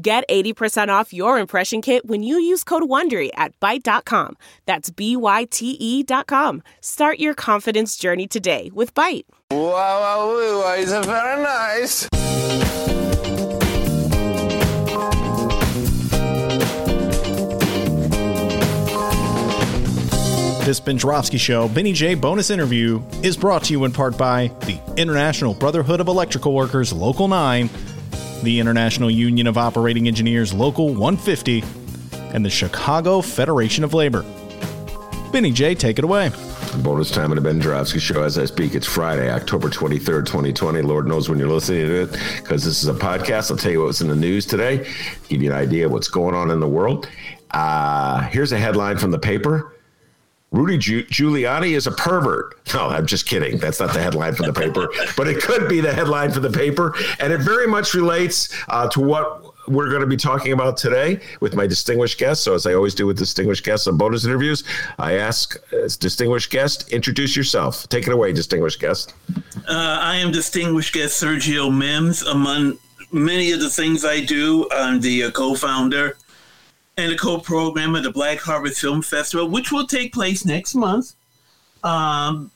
Get 80% off your impression kit when you use code WONDERY at Byte.com. That's B-Y-T-E dot com. Start your confidence journey today with Byte. Wow, wow, wow, it's very nice. This Ben Joravsky Show, Benny J bonus interview, is brought to you in part by the International Brotherhood of Electrical Workers Local 9, the International Union of Operating Engineers Local 150, and the Chicago Federation of Labor. Benny J, take it away. Bonus time in the Ben Joravsky Show as I speak. It's Friday, October 23rd, 2020. Lord knows when you're listening to it because this is a podcast. I'll tell you what's in the news today, give you an idea of what's going on in the world. Uh, here's a headline from the paper. Rudy Giuliani is a pervert. No, I'm just kidding. That's not the headline for the paper, but it could be the headline for the paper. And it very much relates uh, to what we're going to be talking about today with my distinguished guest. So, as I always do with distinguished guests on bonus interviews, I ask as distinguished guest, introduce yourself. Take it away, distinguished guest. Uh, I am distinguished guest Sergio Mims. Among many of the things I do, I'm the uh, co founder and a co-program of the Black Harvest Film Festival, which will take place next month, um,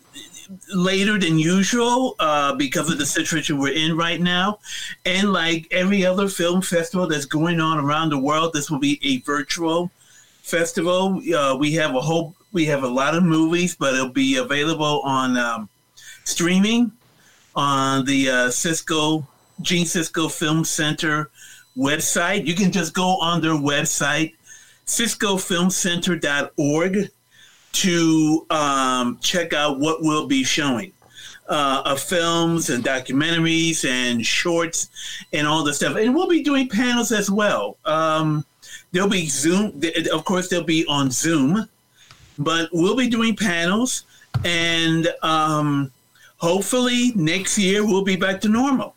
later than usual uh, because of the situation we're in right now. And like every other film festival that's going on around the world, this will be a virtual festival. Uh, we have a whole, we have a lot of movies, but it'll be available on um, streaming on the uh, Siskel Gene Siskel Film Center website. You can just go on their website, siskelfilmcenter.org, to um, check out what we'll be showing. Uh, of films and documentaries and shorts and all the stuff. And we'll be doing panels as well. Um, there'll be Zoom, of course, they'll be on Zoom, but we'll be doing panels. And um, hopefully next year we'll be back to normal.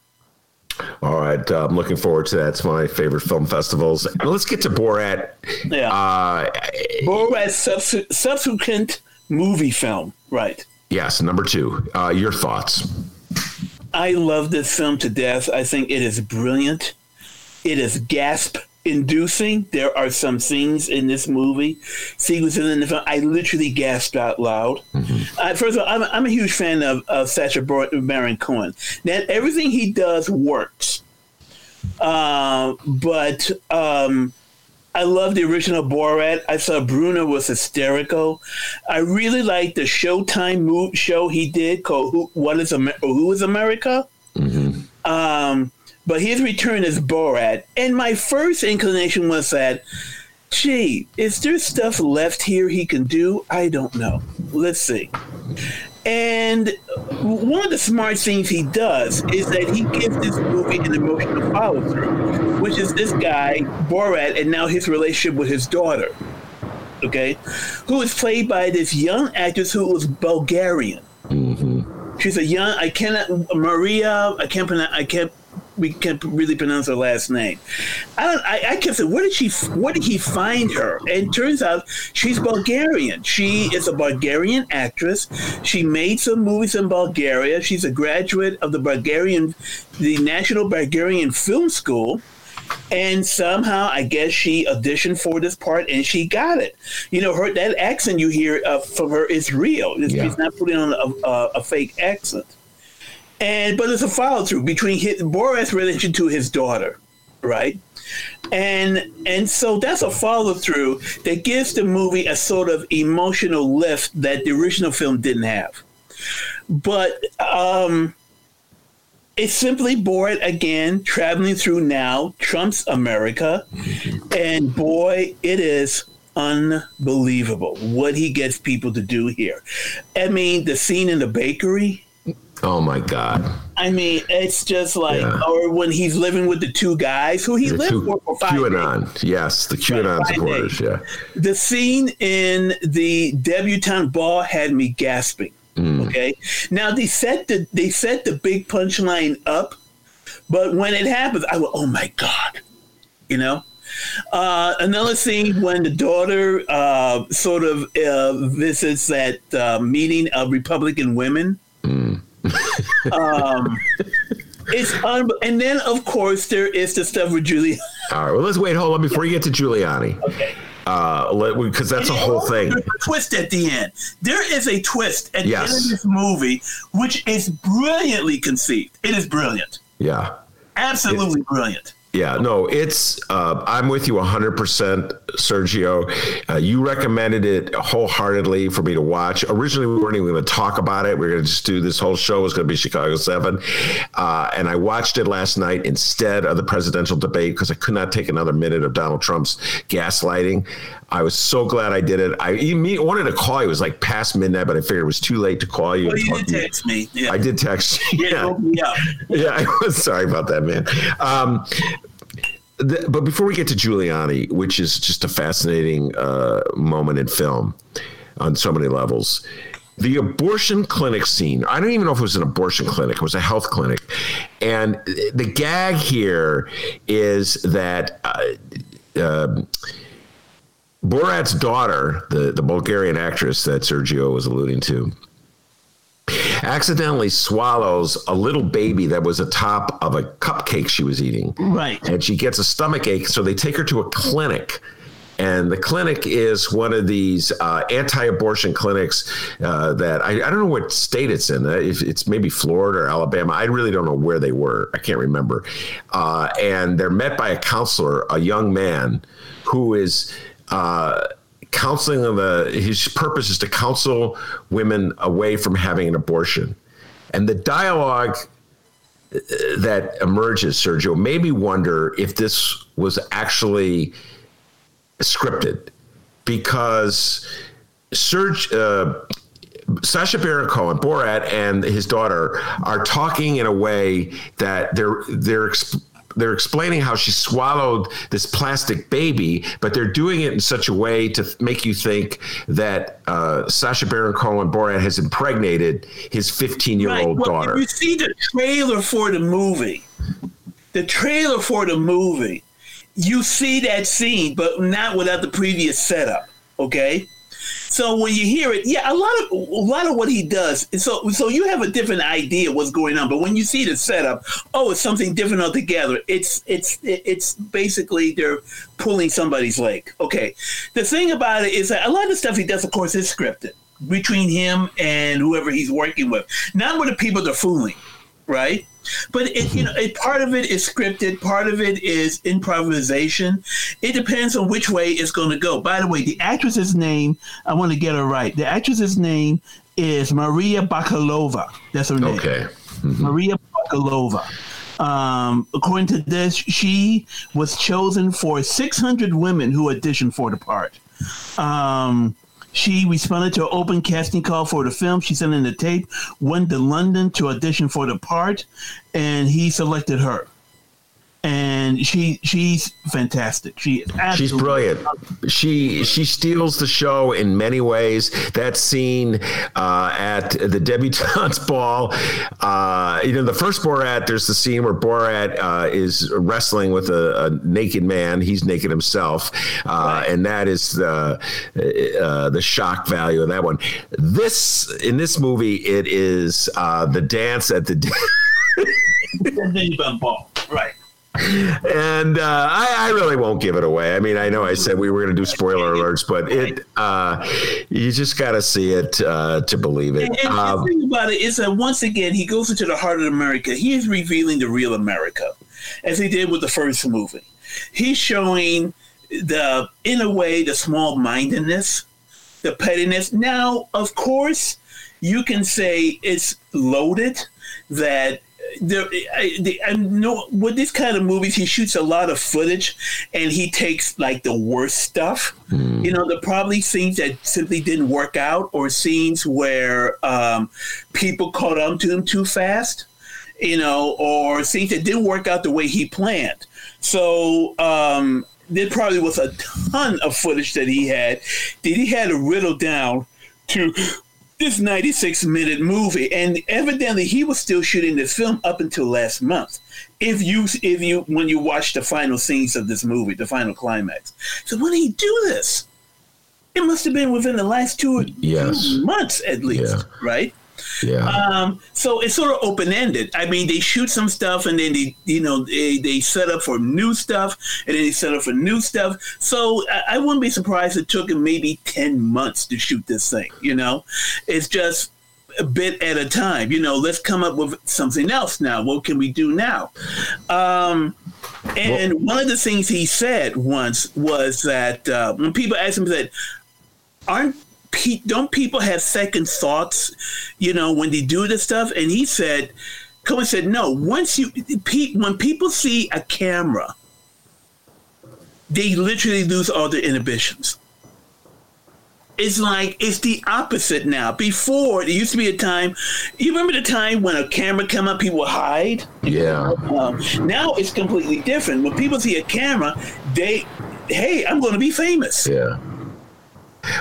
All right, uh, I'm looking forward to that. It's one of my favorite film festivals. Let's get to Borat. Yeah, uh, subs- subsequent movie film, right? Yes, number two. Uh, your thoughts? I love this film to death. I think it is brilliant. It is gasp inducing. There are some scenes in this movie, sequences in the film. I literally gasped out loud. Mm-hmm. Uh, first of all, I'm, I'm, a huge fan of, of Sacha Baron Cohen. Now, everything he does works. Uh, but um, I love the original Borat. I saw Bruno was hysterical. I really like the Showtime show he did called "Who What Is Amer- Who Is America." Mm-hmm. Um, but his return as Borat, and my first inclination was that, gee, is there stuff left here he can do? I don't know. Let's see. And one of the smart things he does is that he gives this movie an emotional follow through, which is this guy, Borat, and now his relationship with his daughter, okay, who is played by this young actress who was Bulgarian. Mm-hmm. She's a young, I cannot, Maria, I can't pronounce, I can't we can't really pronounce her last name. I don't. I, I kept saying, where did she? Where did he find her? And turns out she's Bulgarian. She is a Bulgarian actress. She made some movies in Bulgaria. She's a graduate of the Bulgarian, the National Bulgarian Film School. And somehow, I guess she auditioned for this part, and she got it. You know, her that accent you hear uh, from her is real. It's, yeah. She's not putting on a, a, a fake accent. And but it's a follow through between his, Borat's relation to his daughter, right? And and so that's a follow through that gives the movie a sort of emotional lift that the original film didn't have. But um, it's simply Borat again traveling through now Trump's America, and boy, it is unbelievable what he gets people to do here. I mean, the scene in the bakery Oh my God. I mean, it's just like, Yeah. or when he's living with the two guys who he The lived two- for five days. QAnon. Yes, the QAnon five supporters. days. Yeah. The scene in the debutante ball had me gasping. Mm. Okay, now they set the they set the big punchline up, but when it happens, I went, "Oh my god," you know. Uh, another scene when the daughter uh, sort of uh, visits that uh, meeting of Republican women. Mm. um, it's un- and then of course there is the stuff with Julie. All right. Well, let's wait. Hold on before you get to Giuliani. Okay. Uh, because that's a whole thing. A twist at the end. There is a twist at Yes. the end of this movie, which is brilliantly conceived. It is brilliant, Yeah. absolutely brilliant. Yeah, no, it's. Uh, I'm with you 100%, Sergio. Uh, you recommended it wholeheartedly for me to watch. Originally, we weren't even going to talk about it. We are going to just do this whole show. It was going to be Chicago 7. Uh, and I watched it last night instead of the presidential debate because I could not take another minute of Donald Trump's gaslighting. I was so glad I did it. I wanted to call you. It was like past midnight, but I figured it was too late to call you. Well, you did text me. Yeah. I did text you. Yeah, Yeah. yeah, I was sorry about that, man. Um, the, but before we get to Giuliani, which is just a fascinating uh, moment in film on so many levels, the abortion clinic scene. I don't even know if it was an abortion clinic; it was a health clinic, and the gag here is that. Uh, um Borat's daughter, the, the Bulgarian actress that Sergio was alluding to, accidentally swallows a little baby that was atop of a cupcake she was eating. Right. And she gets a stomach ache. So they take her to a clinic. And the clinic is one of these uh, anti-abortion clinics uh, that I, I don't know what state it's in. Uh, If it's maybe Florida or Alabama, I really don't know where they were. I can't remember. Uh, and they're met by a counselor, a young man, who is uh, counseling them. Uh, his purpose is to counsel women away from having an abortion. And the dialogue uh, that emerges, Sergio, made me wonder if this was actually scripted because Serge, uh, Sacha Baron Cohen, Borat, and his daughter are talking in a way that they're they're. They're explaining how she swallowed this plastic baby, but they're doing it in such a way to make you think that uh, Sacha Baron Cohen Borat has impregnated his 15 year old Well, daughter. If you see the trailer for the movie, the trailer for the movie, you see that scene, but not without the previous setup. Okay. So when you hear it, yeah, a lot of a lot of what he does, so so you have a different idea what's going on. But when you see the setup, oh, it's something different altogether. It's it's it's basically they're pulling somebody's leg. Okay, the thing about it is that a lot of the stuff he does, of course, is scripted between him and whoever he's working with, not with the people they're fooling, right? But it, you know, it, part of it is scripted, part of it is improvisation. It depends on which way it's going to go. By the way, the actress's name, I want to get her right. The actress's name is Maria Bakalova. That's her name. okay. Maria Bakalova. Um, according to this, she was chosen for 600 women who auditioned for the part. Um, she responded to an open casting call for the film. She sent in the tape, went to London to audition for the part, and he selected her. And she she's fantastic. She She's brilliant. She she steals the show in many ways. That scene uh, at the debutante's ball, uh, you know, the first Borat. There's the scene where Borat uh, is wrestling with a, a naked man. He's naked himself, uh, and that is the uh, the shock value of that one. This in this movie, it is uh, the dance at the. ball. Right. And uh, I, I really won't give it away. I mean, I know I said we were going to do spoiler alerts, but it uh, you just got to see it uh, to believe it. And, and Um, the thing about it is that once again, he goes into the heart of America. He is revealing the real America, as he did with the first movie. He's showing the, in a way, the small mindedness, the pettiness. Now, of course, you can say it's loaded that there, I, the, I know with this kind of movies, he shoots a lot of footage, and he takes like the worst stuff. Mm. You know, the probably scenes that simply didn't work out, or scenes where um, people caught on to him too fast. You know, or scenes that didn't work out the way he planned. So um, there probably was a ton of footage that he had that he had to riddle down to this 96 minute movie and evidently he was still shooting this film up until last month if you if you when you watch the final scenes of this movie the final climax so when did he do this it must have been within the last two, yes. two months at least yeah. right yeah. Um, so it's sort of open ended. I mean, they shoot some stuff and then they, you know, they, they set up for new stuff and then they set up for new stuff. So I, I wouldn't be surprised it took him maybe 10 months to shoot this thing, you know? It's just a bit at a time. You know, let's come up with something else now. What can we do now? Um, and well, one of the things he said once was that uh, when people asked him that, aren't don't people have second thoughts, you know, when they do this stuff? And he said, Cohen said, no, once you, when people see a camera, they literally lose all their inhibitions. It's like it's the opposite now. Before there used to be a time. You remember the time when a camera come up, people hide. Yeah. Um, now it's completely different. When people see a camera, they, hey, I'm going to be famous. Yeah.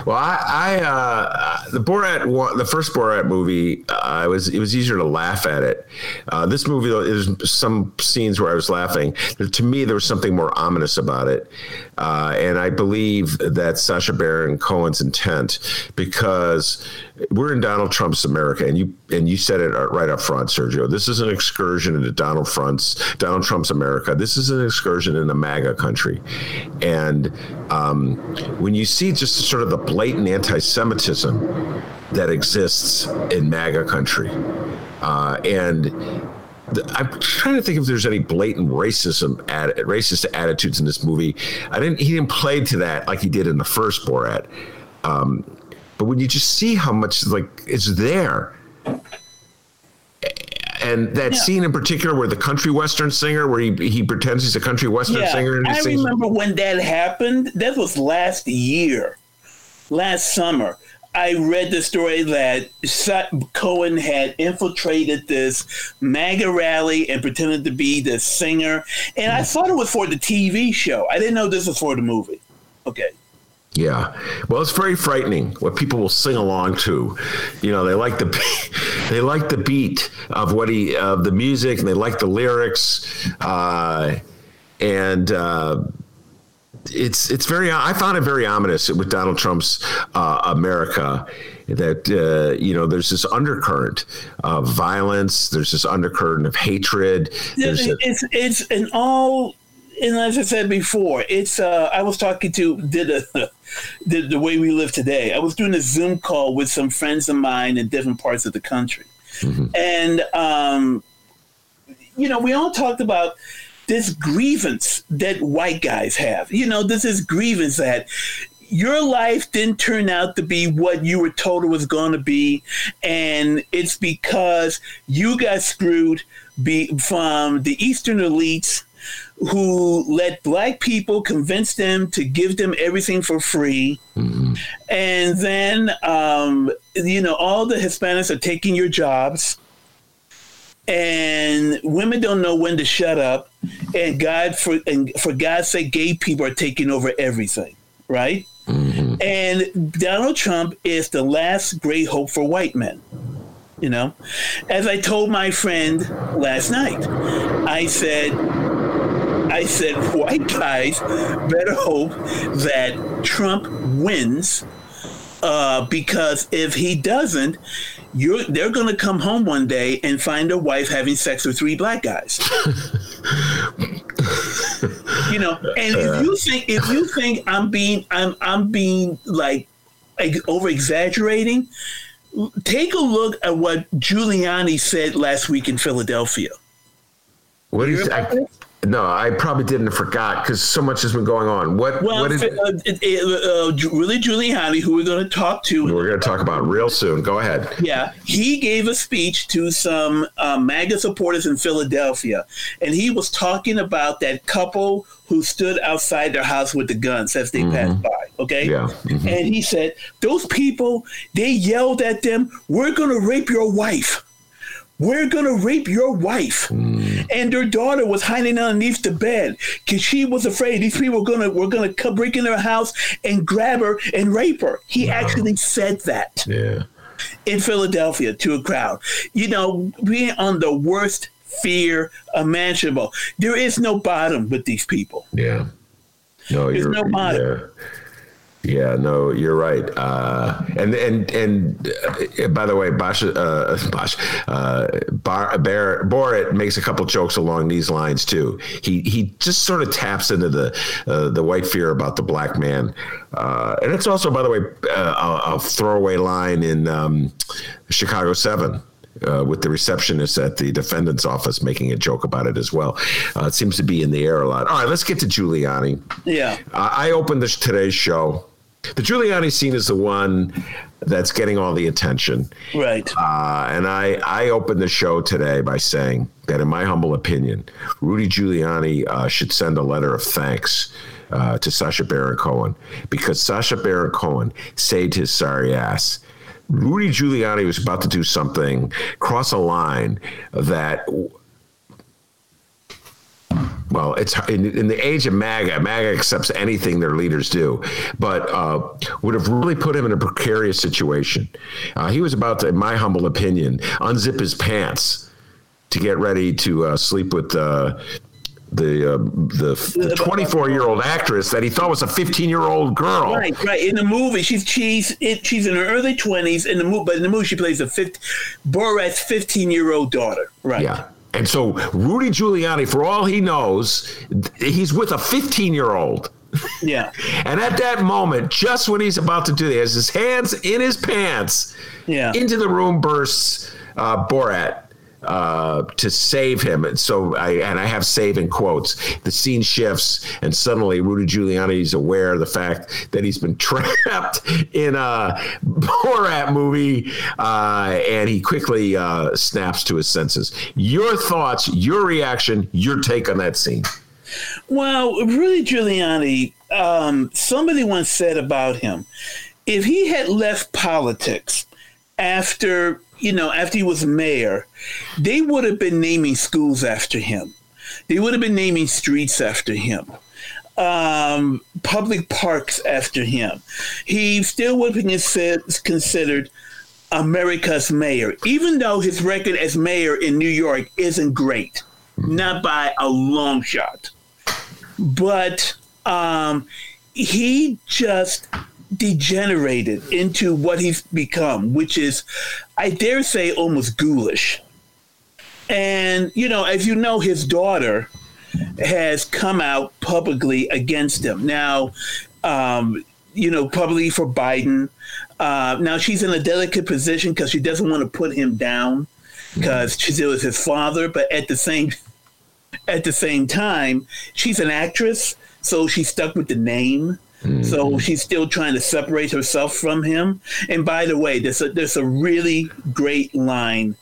Well, I, I uh, the Borat, the first Borat movie, uh, I was it was easier to laugh at it. Uh, this movie, though, there's some scenes where I was laughing. To me, there was something more ominous about it, uh, and I believe that Sacha Baron Cohen's intent because we're in Donald Trump's America, and you and you said it right up front, Sergio. This is an excursion into Donald Trump's Donald Trump's America. This is an excursion in into MAGA country, and um, when you see just sort of the blatant anti-Semitism that exists in MAGA country, uh, and I'm trying to think if there's any blatant racism, racist attitudes in this movie. I didn't. He didn't play to that like he did in the first Borat. Um, but when you just see how much like is there, and that yeah. scene in particular where the country western singer where he, he pretends he's a country western yeah. singer and i sings- remember when that happened. That was last year last summer. I read the story that cohen had infiltrated this maga rally and pretended to be the singer and i mm-hmm. thought it was for the tv show. I didn't know this was for the movie. Okay yeah, well, it's very frightening what people will sing along to. You know, they like the they like the beat of what he of the music, and they like the lyrics, uh, and uh, it's it's very. I found it very ominous with Donald Trump's uh, America that uh, you know there's this undercurrent of violence. There's this undercurrent of hatred. There's it's a, it's an all and as I said before, it's uh, I was talking to did a did the way we live today. I was doing a Zoom call with some friends of mine in different parts of the country, mm-hmm. and um, you know, we all talked about this grievance that white guys have. You know, this is grievance that your life didn't turn out to be what you were told it was going to be, and it's because you got screwed be, from the Eastern elites who let black people convince them to give them everything for free. Mm-hmm. And then, um, you know, all the Hispanics are taking your jobs. And women don't know when to shut up. And God, for and for God's sake, gay people are taking over everything, right? Mm-hmm. And Donald Trump is the last great hope for white men. You know, as I told my friend last night, I said, I said, white guys better hope that Trump wins uh, because if he doesn't, you're, they're going to come home one day and find a wife having sex with three black guys. you know, and if you think if you think I'm being I'm I'm being like over exaggerating, take a look at what Giuliani said last week in Philadelphia. What is I, no, I probably didn't forgot because so much has been going on. What? Well, what is, uh, it, uh, Rudy Giuliani, who we're going to talk to, we're going to talk about real soon. Go ahead. Yeah, he gave a speech to some uh, MAGA supporters in Philadelphia, and he was talking about that couple who stood outside their house with the guns as they mm-hmm. passed by. Okay, yeah, mm-hmm. and he said those people they yelled at them, "We're going to rape your wife." We're gonna rape your wife, mm. and her daughter was hiding underneath the bed because she was afraid these people were gonna were gonna come break in her house and grab her and rape her. He wow. actually said that. Yeah. In Philadelphia to a crowd, you know, being on the worst fear imaginable. There is no bottom with these people. Yeah. No, There's no bottom. Yeah. Yeah, no, you're right. Uh, and and and uh, by the way, Bosch, uh, Bosch, uh, Bar, Bear, Borat makes a couple jokes along these lines too. He he just sort of taps into the uh, the white fear about the black man, uh, and it's also, by the way, uh, a, a throwaway line in um, Chicago Seven. Uh, with the receptionist at the defendant's office making a joke about it as well. Uh, it seems to be in the air a lot. All right, let's get to Giuliani. Yeah. Uh, I opened this today's show the Giuliani scene is the one that's getting all the attention. Right. Uh, and I, I opened the show today by saying that, in my humble opinion, Rudy Giuliani uh, should send a letter of thanks uh, to Sacha Baron Cohen because Sacha Baron Cohen saved his sorry ass. Rudy Giuliani was about to do something, cross a line that well, it's in, in, the age of MAGA, MAGA accepts anything their leaders do, but uh, would have really put him in a precarious situation. Uh, he was about to, in my humble opinion, unzip his pants to get ready to uh, sleep with uh, the uh, the 24 year old actress that he thought was a 15 year old girl. Right, right. In the movie, she's she's it, she's in her early 20s. In the movie, but in the movie, she plays a 50, Borat's 15 year old daughter. Right. Yeah. And so Rudy Giuliani, for all he knows, he's with a 15 year old. Yeah. and at that moment, just when he's about to do this, his hands in his pants, yeah. into the room bursts uh, Borat uh, to save him. And so I and I have save in quotes. The scene shifts, and suddenly Rudy Giuliani is aware of the fact that he's been trapped in a Borat movie, uh, and he quickly uh, snaps to his senses. Your thoughts, your reaction, your take on that scene. Well, Rudy Giuliani, um, somebody once said about him, if he had left politics after you know, after he was mayor, they would have been naming schools after him. They would have been naming streets after him, um, public parks after him. He still would have been considered America's mayor, even though his record as mayor in New York isn't great, not by a long shot. But um, he just degenerated into what he's become, which is, I dare say, almost ghoulish. And, you know, as you know, his daughter has come out publicly against him. Now, um, you know, publicly for Biden. Uh, now she's in a delicate position because she doesn't want to put him down because mm-hmm. she was his father, but at the same at the same time, she's an actress, so she's stuck with the name. Mm-hmm. So she's still trying to separate herself from him. And by the way, there's a, there's a really great line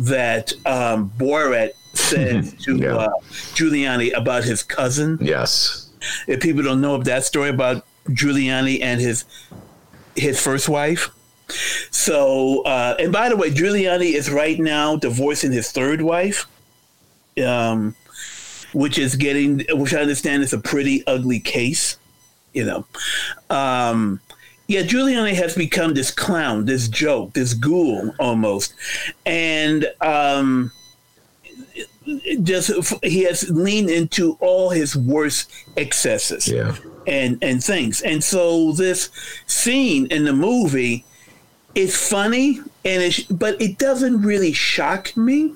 that um, Borat says to yeah. uh, Giuliani about his cousin. Yes. If people don't know of that story about Giuliani and his his first wife. So, uh, and by the way, Giuliani is right now divorcing his third wife, um, which is getting, which I understand is a pretty ugly case you know. Um, yeah, Giuliani has become this clown, this joke, this ghoul almost, and um, just he has leaned into all his worst excesses yeah. and and things. And so this scene in the movie is funny, and it's, but it doesn't really shock me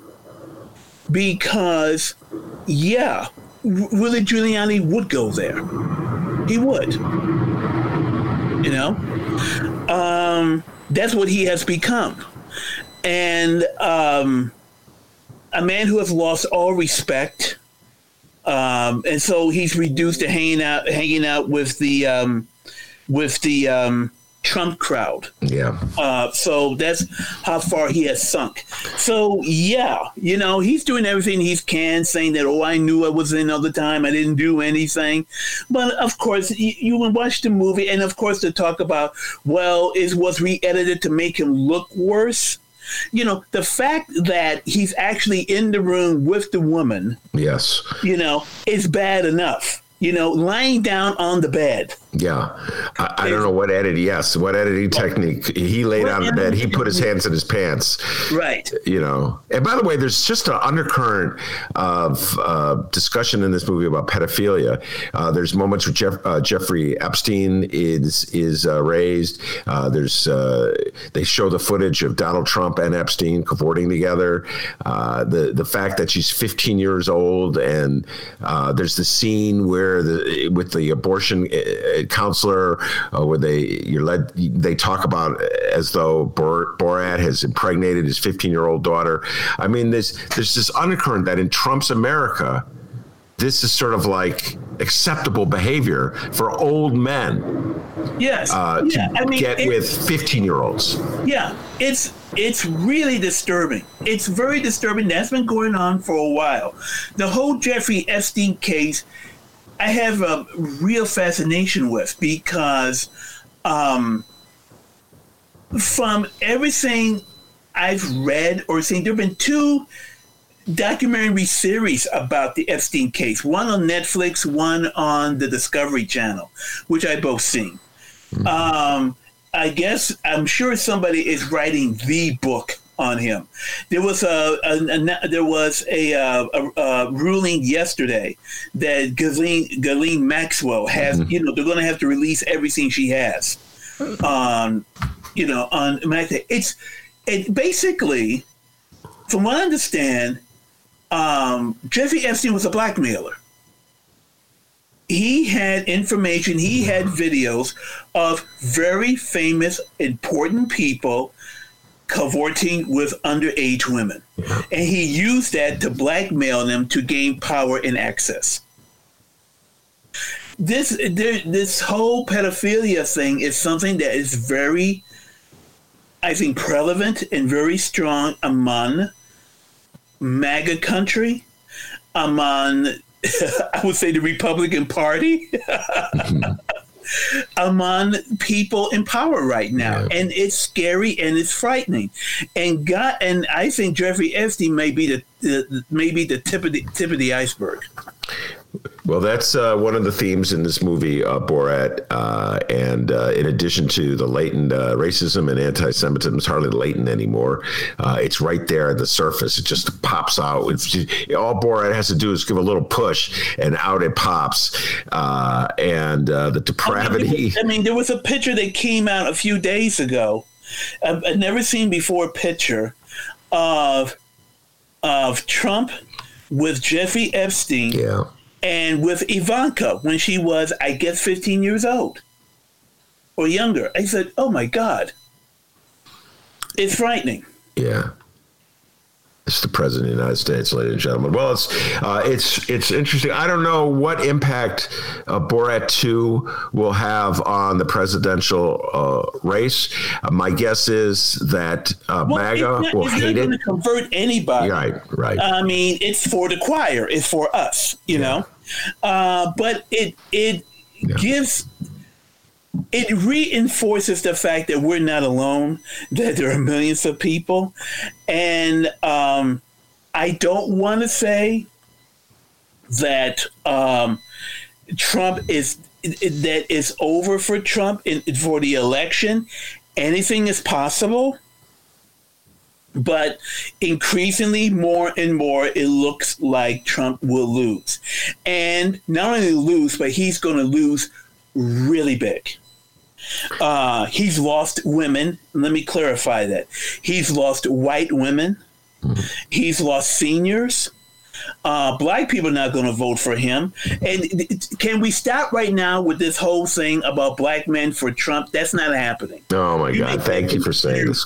because, yeah, Willie Giuliani would go there he would. You know, um, that's what he has become, and um, a man who has lost all respect um, and so he's reduced to hanging out hanging out with the um, with the um, Trump crowd. Yeah. Uh, so that's how far he has sunk. So yeah, you know, he's doing everything he can, saying that, oh, I knew I was in all the time. I didn't do anything. But of course, you, you watch the movie, and of course, to talk about, well, it was re-edited to make him look worse. You know, the fact that he's actually in the room with the woman, Yes. you know, is bad enough. You know, lying down on the bed. Yeah. I, I don't know what editing. Yes. What editing technique? He laid on the bed. He put his hands in his pants. Right. You know. And by the way, there's just an undercurrent of uh, discussion in this movie about pedophilia. Uh, there's moments where Jeff, uh, Jeffrey Epstein is is uh, raised. Uh, there's uh, they show the footage of Donald Trump and Epstein cavorting together. Uh, the the fact that she's 15 years old and uh, there's the scene where the with the abortion uh, counselor uh, where they you're led they talk about as though Bor- Borat has impregnated his 15 year old daughter. I mean, there's there's this undercurrent that in Trump's America, this is sort of like acceptable behavior for old men Yes. uh, to yeah. I mean, get with 15 year olds. Yeah, it's it's really disturbing. It's very disturbing. That's been going on for a while. The whole Jeffrey Epstein case, I have a real fascination with because, um, from everything I've read or seen, there have been two documentary series about the Epstein case. One on Netflix, one on the Discovery Channel, which I both seen. Um, I guess I'm sure somebody is writing the book on him. There was a, a, a there was a, uh, a, a ruling yesterday that Ghislaine, Ghislaine Maxwell has. You know, they're going to have to release everything she has on, you know, on it's it basically, from what I understand, um, Jeffrey Epstein was a blackmailer he had information, he had videos of very famous, important people cavorting with underage women. And he used that to blackmail them to gain power and access. This this whole pedophilia thing is something that is very, I think, prevalent and very strong among MAGA country, among I would say the Republican Party among people in power right now, Yeah. and it's scary and it's frightening. And God, and I think Jeffrey Epstein may be the, the maybe the tip of the tip of the iceberg. Well, that's uh, one of the themes in this movie, uh, Borat. Uh, and uh, in addition to the latent uh, racism and anti-Semitism, it's hardly latent anymore. Uh, it's right there at the surface. It just pops out. It's all Borat has to do is give a little push, and out it pops. Uh, and uh, the depravity. I mean, there was a picture that came out a few days ago. I've, I've never seen before picture of of Trump with Jeffrey Epstein yeah. And with Ivanka when she was, I guess, 15 years old or younger. I said, "Oh my God, it's frightening." Yeah. It's the president of the United States, ladies and gentlemen. Well, it's uh, it's it's interesting. I don't know what impact uh, Borat Two will have on the presidential uh, race. Uh, my guess is that uh, Well, MAGA not, will it's hate it. convert anybody. Right, right. I mean, it's for the choir. It's for us, you know. Uh, but it it Yeah. gives it reinforces the fact that we're not alone. That there are millions of people, and um, I don't want to say that um, Trump is that is over for Trump in, for the election. Anything is possible but increasingly more and more it looks like Trump will lose. And not only lose, but he's going to lose really big. Uh, he's lost women. Let me clarify that. He's lost white women. He's lost seniors. Uh, black people are not going to vote for him. And can we stop right now with this whole thing about black men for Trump? That's not happening. oh my God! Thank you for saying this.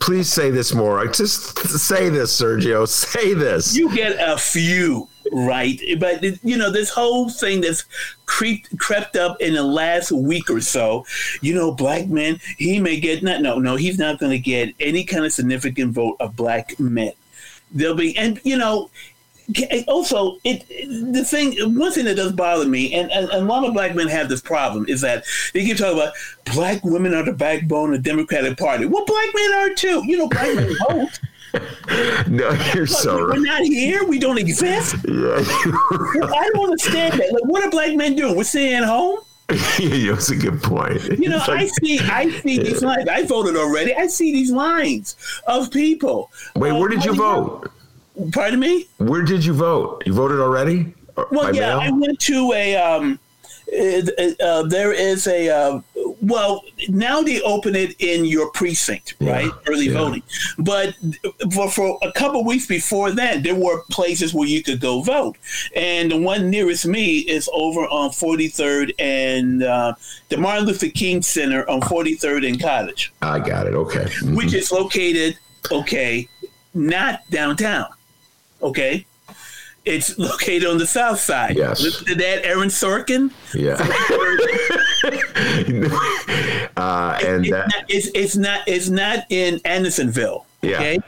Please say this more. Just say this, Sergio. Say this. You get a few right, but you know this whole thing that's creeped crept up in the last week or so. You know, black men. He may get not. No, no, he's not going to get any kind of significant vote of black men. There'll be, and you know, also it the thing one thing that does bother me and, and, and, a lot of black men have this problem is that they keep talking about black women are the backbone of the democratic party well black men are too you know black men vote no, you're so We're not here. We don't exist. Yeah, I don't understand that. Like, what are black men doing? We're staying at home. yeah, that's a good point. You know, like, I see, I see yeah. these lines. I voted already. I see these lines of people. Wait, uh, where did you vote? Pardon me? Where did you vote? You voted already? Well, yeah, mail? I went to a. Um, uh, there is a uh, well now they open it in your precinct right yeah, early yeah. voting but for, for a couple weeks before that there were places where you could go vote and the one nearest me is over on 43rd and uh, the martin luther king center on 43rd and cottage i got it okay mm-hmm. which is located okay not downtown Okay. It's located on the south side. Yes. Listen to that, Aaron Sorkin. Yeah. uh, and it's, not, it's, it's, not it's not in Andersonville. Okay. Yeah.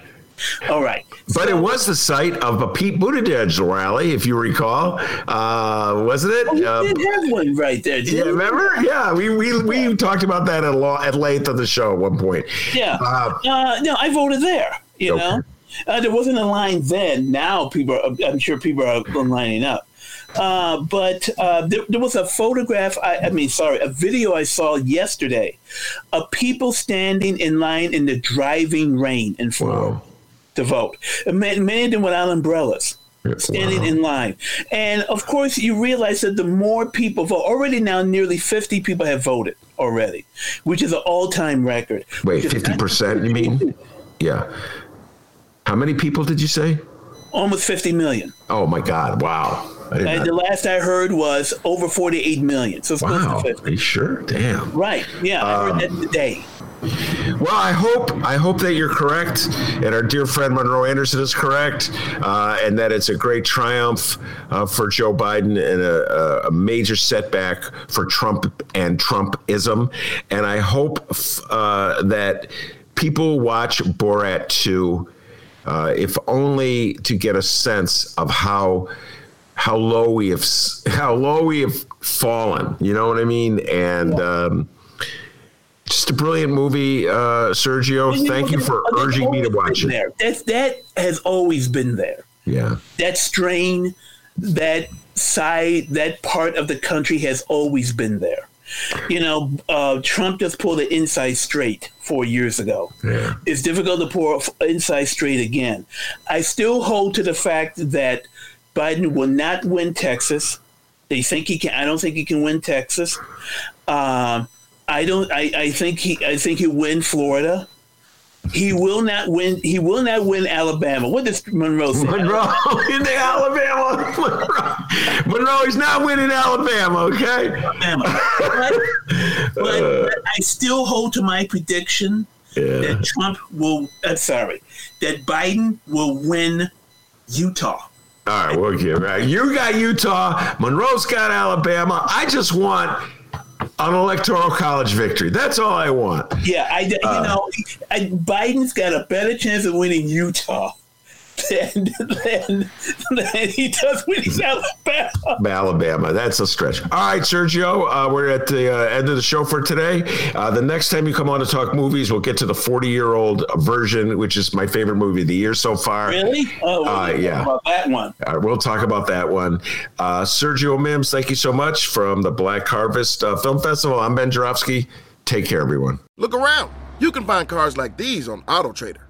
All right. But so, it was the site of a Pete Buttigieg rally, if you recall, uh, wasn't it? Oh, we uh, did have one right there. Yeah, we? remember? Yeah, we we, we yeah. talked about that at, law, at length on the show at one point. Yeah. Uh, uh no, I voted there. You okay. know. Uh, there wasn't a line then. Now people, are, I'm sure people are lining up. Uh, but uh, there, there, was a photograph. I, I, mean, sorry, a video I saw yesterday of people standing in line in the driving rain in Florida wow. to vote. Many, many of them without umbrellas. Standing wow. in line. And of course, you realize that the more people vote, already now nearly 50 people have voted already, which is an all time record. Wait, 50%, you mean? Yeah. How many people did you say? Almost 50 million. Oh my God! Wow. And the last I heard was over 48 million. So it's wow. close to 50. Are you sure? Damn. Right. Yeah, I heard that um, today. Well, I hope I hope that you're correct, and our dear friend Monroe Anderson is correct, uh, and that it's a great triumph uh, for Joe Biden and a, a, major setback for Trump and Trumpism. And I hope uh, that people watch Borat 2 uh, if only to get a sense of how how low we have how low we have fallen. You know what I mean? And um, just a brilliant movie, uh, Sergio. Thank you for urging me to watch it. There. That that has always been there. Yeah, that strain, that side, that part of the country has always been there. You know, uh, Trump just pulled the inside straight four years ago. Yeah. It's difficult to pull inside straight again. I still hold to the fact that Biden will not win Texas. They think he can. I don't think he can win Texas. Uh, I don't. I, I think he. I think he win Florida. He will not win. He will not win Alabama. What does Monroe say? Monroe in the Alabama. Monroe. Monroe, he's not winning Alabama. Okay. Alabama. But, but, but I still hold to my prediction yeah. that Trump will. I'm sorry, that Biden will win Utah. All right, we'll get right. You got Utah. Monroe's got Alabama. I just want an electoral college victory. That's all I want. Yeah, I you uh, know I, Biden's got a better chance of winning Utah than, than, than he does when he's Alabama. Alabama, that's a stretch. All right, Sergio, uh, we're at the uh, end of the show for today. Uh, the next time you come on to talk movies, we'll get to the 40 year old version, which is my favorite movie of the year so far. Really? Oh, we'll uh, yeah. About that one. we'll talk about that one. Uh, Sergio Mims, thank you so much from the Black Harvest uh, Film Festival. I'm Ben Joravsky. Take care, everyone. Look around. You can find cars like these on AutoTrader